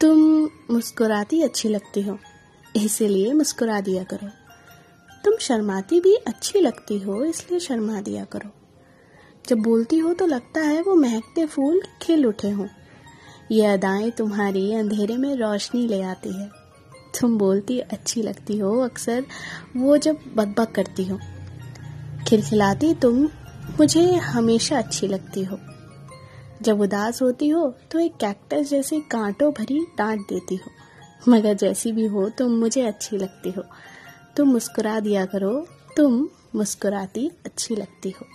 तुम मुस्कुराती अच्छी लगती हो, इसीलिए मुस्कुरा दिया करो। तुम शर्माती भी अच्छी लगती हो, इसलिए शर्मा दिया करो। जब बोलती हो तो लगता है वो महकते फूल खिल उठे हों। ये अदाएँ तुम्हारी अंधेरे में रोशनी ले आती है। तुम बोलती अच्छी लगती हो, अक्सर वो जब बकबक करती हो। खिलखिलाती तुम, मुझे हमेशा अच्छी लगती हो। जब उदास होती हो तो एक कैक्टस जैसी कांटों भरी डांट देती हो। मगर जैसी भी हो, तुम मुझे अच्छी लगती हो। तुम मुस्कुरा दिया करो, तुम मुस्कुराती अच्छी लगती हो।